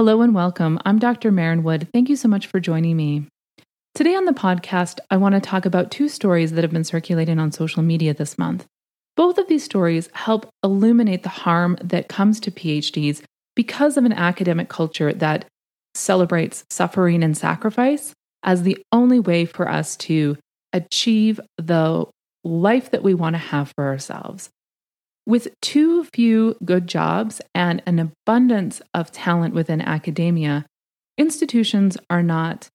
Hello and welcome. I'm Dr. Maren Wood. Thank you so much for joining me. Today on the podcast, I want to talk about two stories that have been circulating on social media this month. Both of these stories help illuminate the harm that comes to PhDs because of an academic culture that celebrates suffering and sacrifice as the only way for us to achieve the life that we want to have for ourselves. With too few good jobs and an abundance of talent within academia, institutions are not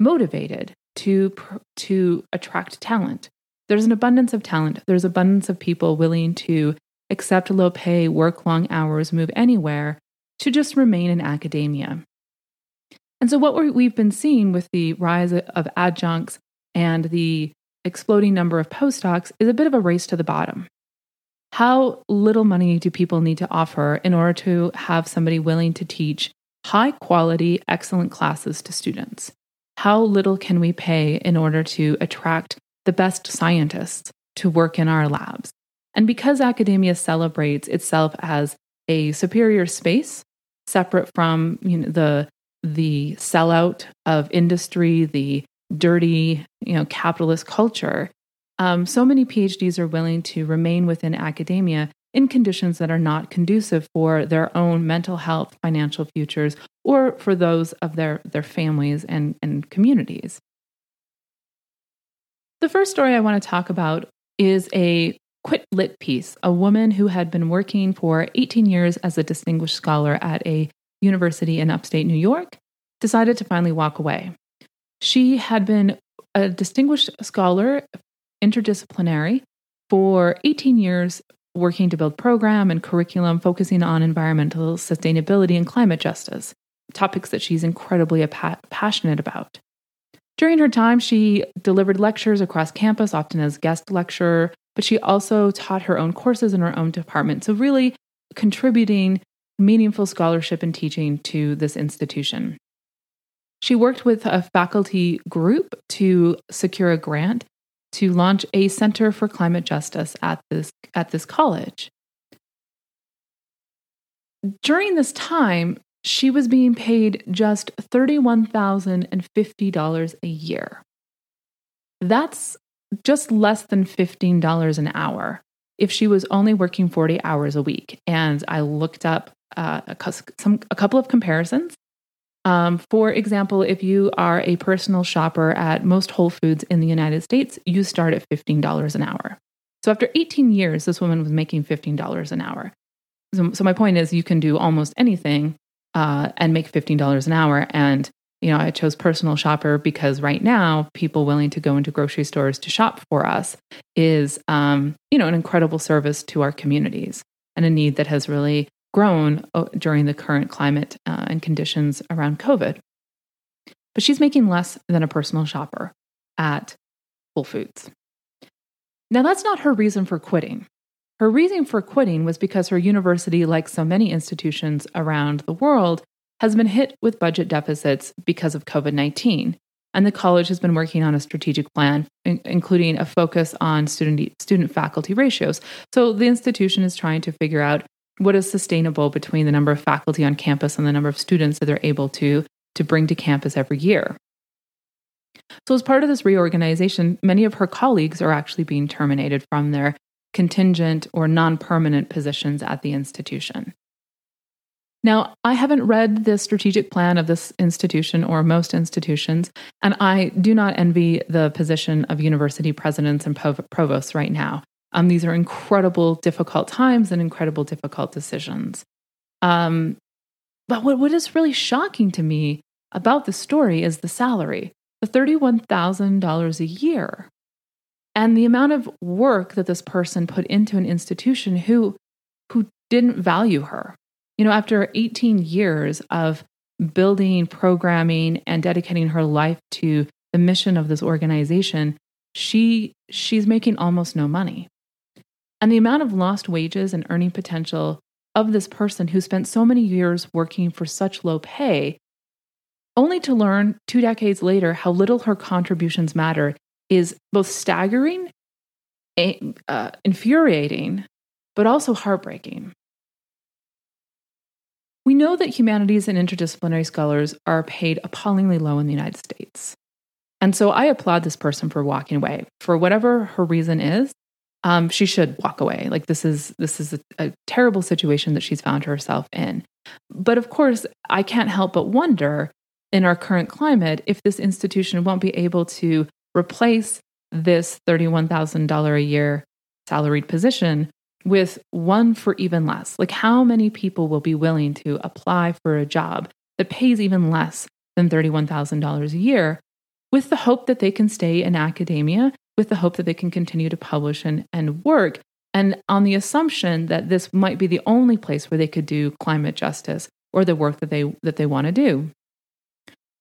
motivated to, to attract talent. There's an abundance of talent, there's abundance of people willing to accept low pay, work long hours, move anywhere to just remain in academia. And so, what we've been seeing with the rise of adjuncts and the exploding number of postdocs is a bit of a race to the bottom. How little money do people need to offer in order to have somebody willing to teach high quality, excellent classes to students? How little can we pay in order to attract the best scientists to work in our labs? And because academia celebrates itself as a superior space, separate from you know, the the sellout of industry, the dirty, you know, capitalist culture, um, so many PhDs are willing to remain within academia in conditions that are not conducive for their own mental health, financial futures, or for those of their, their families and, and communities. The first story I want to talk about is a Quit Lit piece, a woman who had been working for 18 years as a distinguished scholar at a university in upstate New York, decided to finally walk away. She had been a distinguished scholar interdisciplinary for 18 years working to build program and curriculum focusing on environmental sustainability and climate justice, topics that she's incredibly passionate about. During her time, she delivered lectures across campus, often as guest lecturer, but she also taught her own courses in her own department. So, really contributing meaningful scholarship and teaching to this institution. She worked with a faculty group to secure a grant to launch a Center for Climate Justice at this, at this college. During this time, she was being paid just $31,050 a year. That's just less than $15 an hour if she was only working 40 hours a week. And I looked up uh, a, some, a couple of comparisons. Um, for example, if you are a personal shopper at most Whole Foods in the United States, you start at $15 an hour. So after 18 years, this woman was making $15 an hour. So, so my point is, you can do almost anything uh, and make $15 an hour. And, you know, I chose personal shopper because right now, people willing to go into grocery stores to shop for us is, um, you know, an incredible service to our communities and a need that has really grown uh, during the current climate uh, and conditions around COVID. But she's making less than a personal shopper at Whole Foods. Now, that's not her reason for quitting. Her reason for quitting was because her university, like so many institutions around the world, has been hit with budget deficits because of COVID 19. And the college has been working on a strategic plan, in- including a focus on student, student faculty ratios. So the institution is trying to figure out what is sustainable between the number of faculty on campus and the number of students that they're able to, to bring to campus every year. So, as part of this reorganization, many of her colleagues are actually being terminated from their contingent or non permanent positions at the institution. Now, I haven't read the strategic plan of this institution or most institutions, and I do not envy the position of university presidents and provosts right now. Um, these are incredible, difficult times and incredible, difficult decisions. Um, but what, what is really shocking to me about the story is the salary the $31,000 a year and the amount of work that this person put into an institution who, who didn't value her. You know, after 18 years of building, programming, and dedicating her life to the mission of this organization, she she's making almost no money. And the amount of lost wages and earning potential of this person who spent so many years working for such low pay, only to learn two decades later how little her contributions matter, is both staggering, uh, infuriating, but also heartbreaking. We know that humanities and interdisciplinary scholars are paid appallingly low in the United States. And so I applaud this person for walking away. For whatever her reason is, um, she should walk away. Like this is this is a, a terrible situation that she's found herself in. But of course, I can't help but wonder in our current climate if this institution won't be able to replace this $31,000 a year salaried position with one for even less. Like, how many people will be willing to apply for a job that pays even less than $31,000 a year with the hope that they can stay in academia, with the hope that they can continue to publish and, and work, and on the assumption that this might be the only place where they could do climate justice or the work that they that they want to do.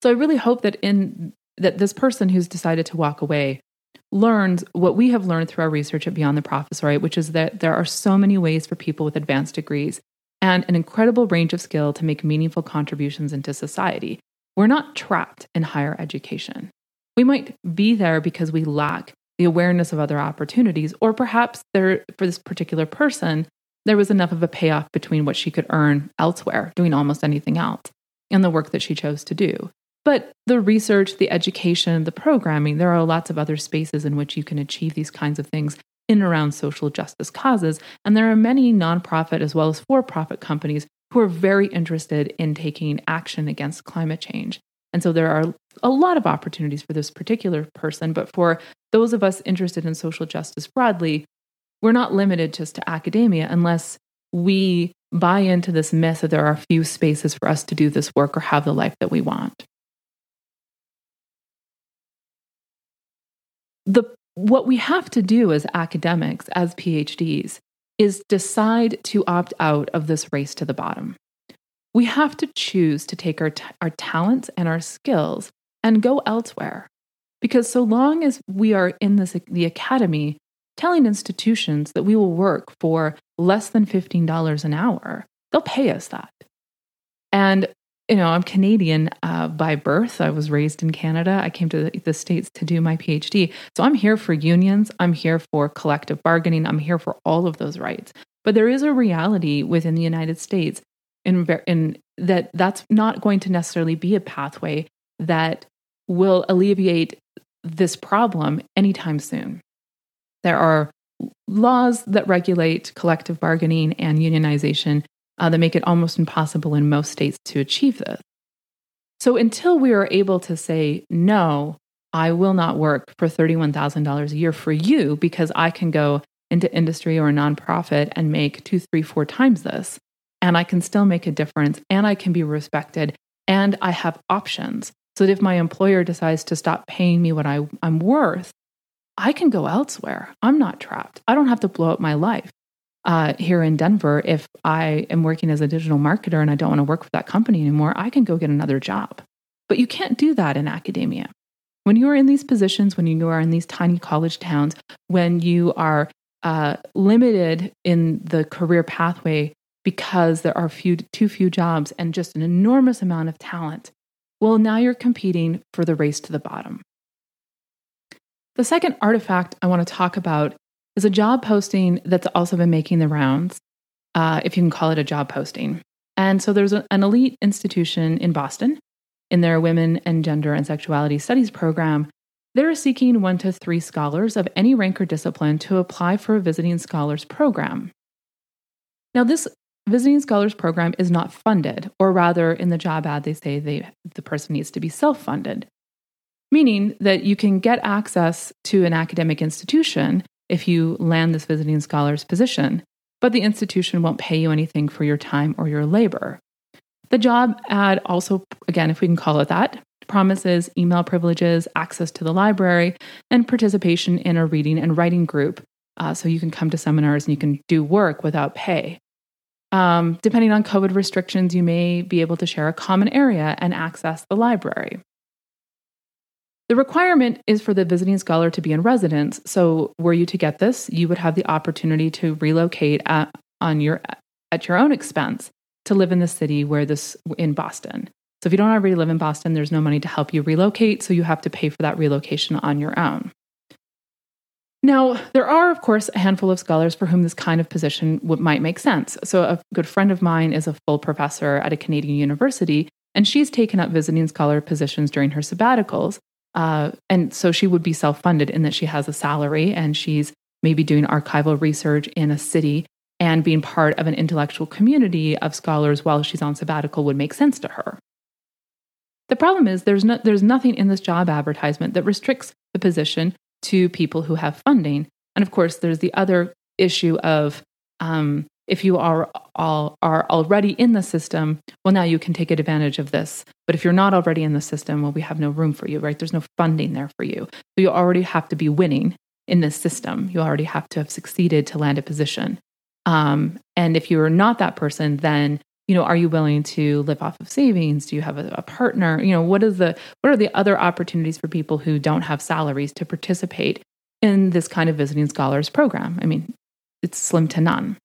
So I really hope that in that this person who's decided to walk away learns what we have learned through our research at Beyond the Professoriate, which is that there are so many ways for people with advanced degrees and an incredible range of skill to make meaningful contributions into society. We're not trapped in higher education. We might be there because we lack the awareness of other opportunities, or perhaps there, for this particular person, there was enough of a payoff between what she could earn elsewhere, doing almost anything else, and the work that she chose to do. But the research, the education, the programming, there are lots of other spaces in which you can achieve these kinds of things in and around social justice causes. And there are many nonprofit as well as for profit companies who are very interested in taking action against climate change. And so there are a lot of opportunities for this particular person. But for those of us interested in social justice broadly, we're not limited just to academia unless we buy into this myth that there are few spaces for us to do this work or have the life that we want. the what we have to do as academics, as PhDs, is decide to opt out of this race to the bottom. We have to choose to take our, t- our talents and our skills and go elsewhere. Because so long as we are in this, the academy telling institutions that we will work for less than $15 an hour, they'll pay us that. And you know, I'm Canadian uh, by birth. I was raised in Canada. I came to the, States to do my PhD. So I'm here for unions. I'm here for collective bargaining. I'm here for all of those rights. But there is a reality within the United States in, in that that's not going to necessarily be a pathway that will alleviate this problem anytime soon. There are laws that regulate collective bargaining and unionization uh, that make it almost impossible in most states to achieve this. So until we are able to say, no, I will not work for $31,000 a year for you because I can go into industry or a nonprofit and make two, three, four times this, and I can still make a difference and I can be respected and I have options. So that if my employer decides to stop paying me what I, I'm worth, I can go elsewhere. I'm not trapped. I don't have to blow up my life uh, here in Denver, if I am working as a digital marketer and I don't want to work for that company anymore, I can go get another job. But you can't do that in academia. When you are in these positions, when you are in these tiny college towns, when you are uh, limited in the career pathway because there are few, too few jobs and just an enormous amount of talent, well, now you're competing for the race to the bottom. The second artifact I want to talk about is a job posting that's also been making the rounds, uh, if you can call it a job posting. And so there's an elite institution in Boston in their Women and Gender and Sexuality Studies program. They're seeking one to three scholars of any rank or discipline to apply for a visiting scholars program. Now, this visiting scholars program is not funded, or rather, in the job ad, they say they, the person needs to be self funded, meaning that you can get access to an academic institution if you land this visiting scholar's position, but the institution won't pay you anything for your time or your labor. The job ad also, again, if we can call it that, promises email privileges, access to the library, and participation in a reading and writing group. Uh, so you can come to seminars and you can do work without pay. Um, depending on COVID restrictions, you may be able to share a common area and access the library. The requirement is for the visiting scholar to be in residence. So, were you to get this, you would have the opportunity to relocate at, on your at your own expense to live in the city where this in Boston. So, if you don't already live in Boston, there's no money to help you relocate, so you have to pay for that relocation on your own. Now, there are, of course, a handful of scholars for whom this kind of position would, might make sense. So, a good friend of mine is a full professor at a Canadian university, and she's taken up visiting scholar positions during her sabbaticals. Uh, and so she would be self funded in that she has a salary and she's maybe doing archival research in a city and being part of an intellectual community of scholars while she's on sabbatical would make sense to her. The problem is there's, no, there's nothing in this job advertisement that restricts the position to people who have funding. And of course, there's the other issue of um, if you are all are already in the system, well, now you can take advantage of this. But if you're not already in the system, well, we have no room for you, right? There's no funding there for you. So you already have to be winning in this system. You already have to have succeeded to land a position. Um, and if you are not that person, then you know, are you willing to live off of savings? Do you have a, a partner? You know, what is the what are the other opportunities for people who don't have salaries to participate in this kind of visiting scholars program? I mean, it's slim to none.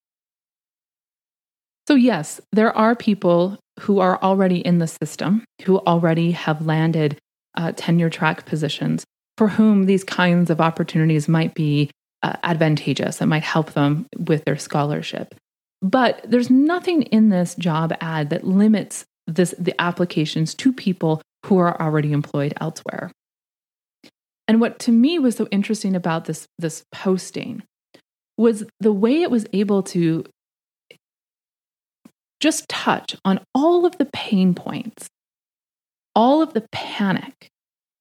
So, yes, there are people who are already in the system, who already have landed uh, tenure track positions, for whom these kinds of opportunities might be uh, advantageous and might help them with their scholarship. But there's nothing in this job ad that limits this, the applications to people who are already employed elsewhere. And what to me was so interesting about this, this posting was the way it was able to just touch on all of the pain points, all of the panic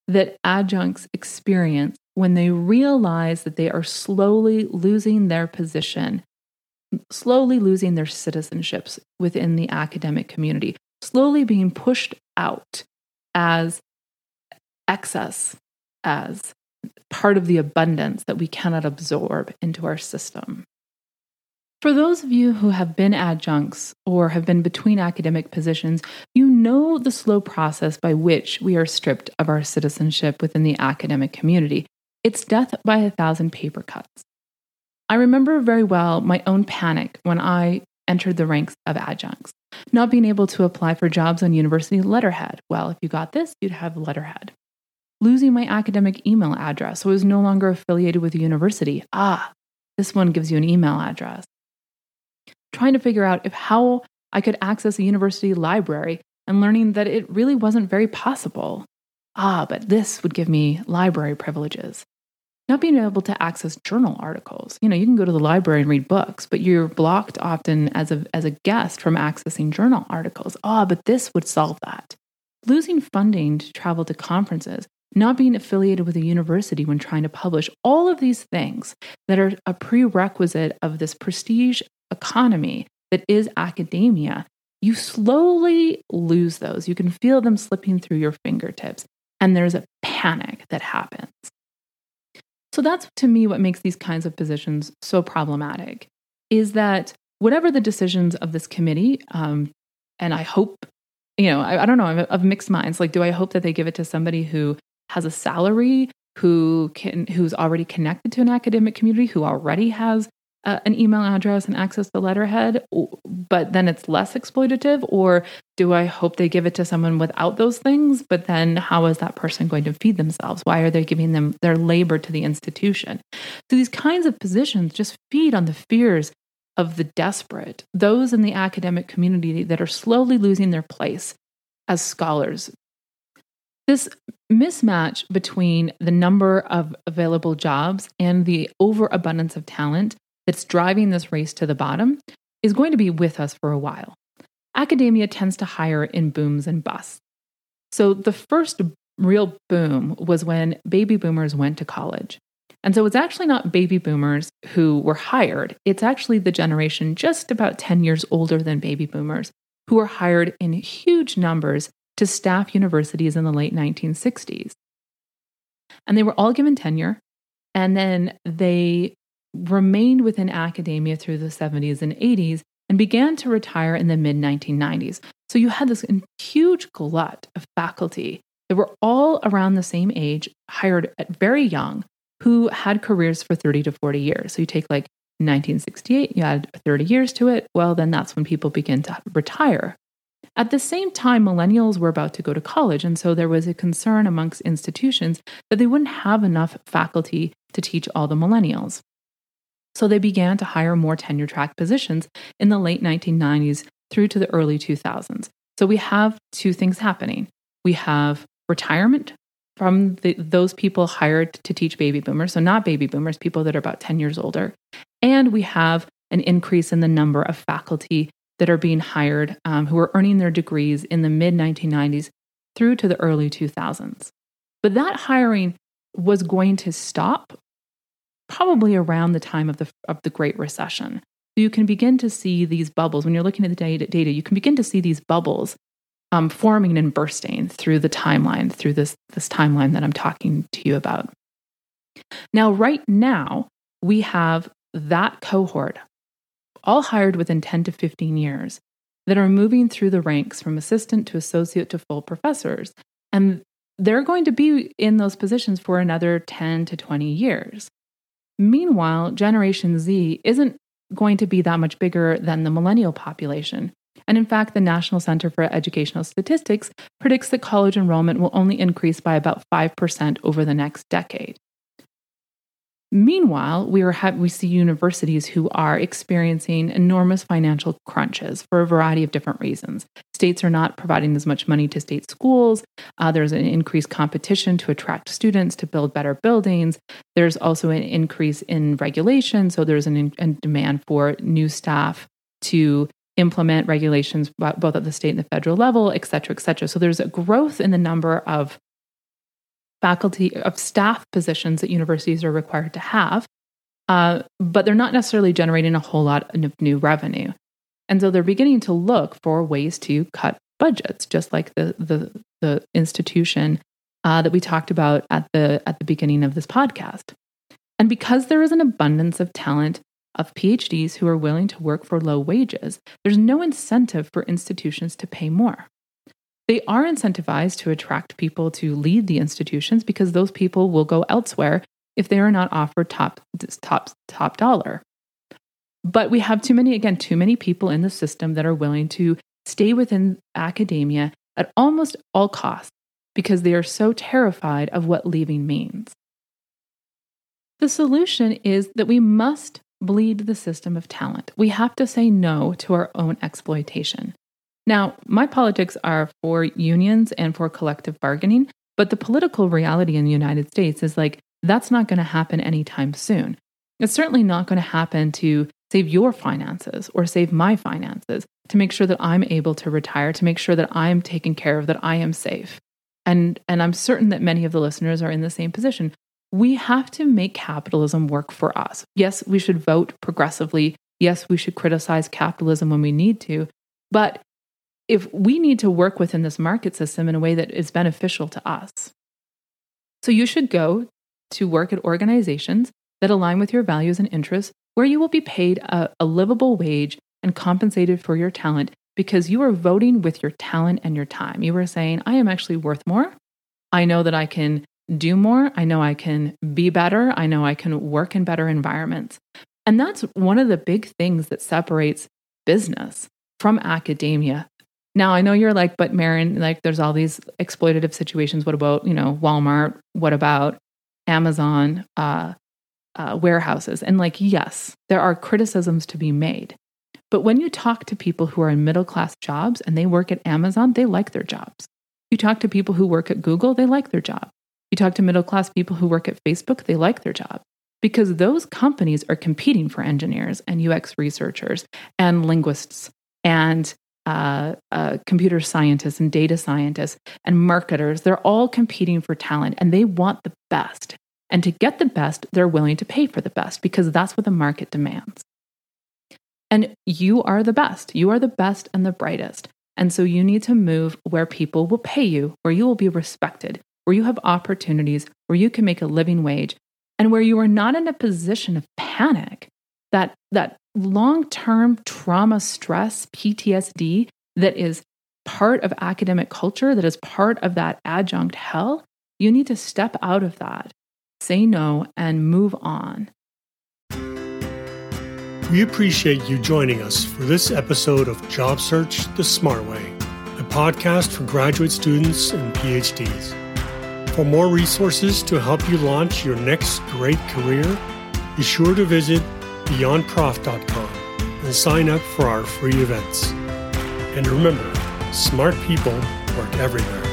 that adjuncts experience when they realize that they are slowly losing their position, slowly losing their citizenships within the academic community, slowly being pushed out as excess, as part of the abundance that we cannot absorb into our system. For those of you who have been adjuncts or have been between academic positions, you know the slow process by which we are stripped of our citizenship within the academic community. It's death by a thousand paper cuts. I remember very well my own panic when I entered the ranks of adjuncts, not being able to apply for jobs on university letterhead. Well, if you got this, you'd have letterhead. Losing my academic email address, so I was no longer affiliated with the university. Ah, this one gives you an email address trying to figure out if how I could access a university library and learning that it really wasn't very possible. Ah, but this would give me library privileges. Not being able to access journal articles. You know, you can go to the library and read books, but you're blocked often as a, as a guest from accessing journal articles. Ah, but this would solve that. Losing funding to travel to conferences, not being affiliated with a university when trying to publish, all of these things that are a prerequisite of this prestige economy that is academia, you slowly lose those. You can feel them slipping through your fingertips, and there's a panic that happens. So that's to me what makes these kinds of positions so problematic is that whatever the decisions of this committee, um, and I hope, you know, I, I don't know, I'm of mixed minds. Like, do I hope that they give it to somebody who has a salary, who can, who's already connected to an academic community, who already has uh, an email address and access the letterhead, but then it's less exploitative? Or do I hope they give it to someone without those things? But then how is that person going to feed themselves? Why are they giving them their labor to the institution? So these kinds of positions just feed on the fears of the desperate, those in the academic community that are slowly losing their place as scholars. This mismatch between the number of available jobs and the overabundance of talent that's driving this race to the bottom is going to be with us for a while. Academia tends to hire in booms and busts. So the first real boom was when baby boomers went to college. And so it's actually not baby boomers who were hired, it's actually the generation just about 10 years older than baby boomers who were hired in huge numbers to staff universities in the late 1960s. And they were all given tenure, and then they remained within academia through the 70s and 80s and began to retire in the mid 1990s. So you had this huge glut of faculty that were all around the same age, hired at very young, who had careers for 30 to 40 years. So you take like 1968, you add 30 years to it. Well, then that's when people begin to retire. At the same time, millennials were about to go to college, and so there was a concern amongst institutions that they wouldn't have enough faculty to teach all the millennials. So they began to hire more tenure track positions in the late 1990s through to the early 2000s. So we have two things happening. We have retirement from the, those people hired to teach baby boomers, so not baby boomers, people that are about 10 years older. And we have an increase in the number of faculty that are being hired um, who are earning their degrees in the mid 1990s through to the early 2000s. But that hiring was going to stop probably around the time of the, of the Great Recession. So you can begin to see these bubbles. When you're looking at the data, data you can begin to see these bubbles um, forming and bursting through the timeline, through this, this timeline that I'm talking to you about. Now, right now, we have that cohort all hired within 10 to 15 years, that are moving through the ranks from assistant to associate to full professors. And they're going to be in those positions for another 10 to 20 years. Meanwhile, Generation Z isn't going to be that much bigger than the millennial population. And in fact, the National Center for Educational Statistics predicts that college enrollment will only increase by about 5% over the next decade. Meanwhile, we, are ha- we see universities who are experiencing enormous financial crunches for a variety of different reasons. States are not providing as much money to state schools. Uh, there's an increased competition to attract students to build better buildings. There's also an increase in regulation. So there's an in- demand for new staff to implement regulations both at the state and the federal level, et cetera, et cetera. So there's a growth in the number of faculty of staff positions that universities are required to have, uh, but they're not necessarily generating a whole lot of new revenue. And so they're beginning to look for ways to cut budgets, just like the the, the institution uh, that we talked about at the at the beginning of this podcast. And because there is an abundance of talent of PhDs who are willing to work for low wages, there's no incentive for institutions to pay more. They are incentivized to attract people to lead the institutions because those people will go elsewhere if they are not offered top top top dollar. But we have too many again too many people in the system that are willing to stay within academia at almost all costs because they are so terrified of what leaving means. The solution is that we must bleed the system of talent. We have to say no to our own exploitation. Now, my politics are for unions and for collective bargaining, but the political reality in the United States is like that's not going to happen anytime soon. It's certainly not going to happen to save your finances or save my finances, to make sure that I'm able to retire, to make sure that I'm taken care of, that I am safe. And, and I'm certain that many of the listeners are in the same position. We have to make capitalism work for us. Yes, we should vote progressively. Yes, we should criticize capitalism when we need to. But if we need to work within this market system in a way that is beneficial to us. So you should go to work at organizations that align with your values and interests, where you will be paid a, a livable wage and compensated for your talent because you are voting with your talent and your time. You are saying, I am actually worth more. I know that I can do more. I know I can be better. I know I can work in better environments. And that's one of the big things that separates business from academia now I know you're like, but Maren, like there's all these exploitative situations. What about, you know, Walmart? What about Amazon uh, uh, warehouses? And like, yes, there are criticisms to be made. But when you talk to people who are in middle class jobs and they work at Amazon, they like their jobs. You talk to people who work at Google, they like their job. You talk to middle class people who work at Facebook, they like their job because those companies are competing for engineers and UX researchers and linguists and uh, uh, computer scientists and data scientists and marketers, they're all competing for talent and they want the best. And to get the best, they're willing to pay for the best because that's what the market demands. And you are the best. You are the best and the brightest. And so you need to move where people will pay you, where you will be respected, where you have opportunities, where you can make a living wage, and where you are not in a position of panic that that long-term trauma stress PTSD that is part of academic culture that is part of that adjunct hell you need to step out of that say no and move on we appreciate you joining us for this episode of Job Search the Smart Way, a podcast for graduate students and PhDs. For more resources to help you launch your next great career, be sure to visit beyondprof.com and sign up for our free events. And remember, smart people work everywhere.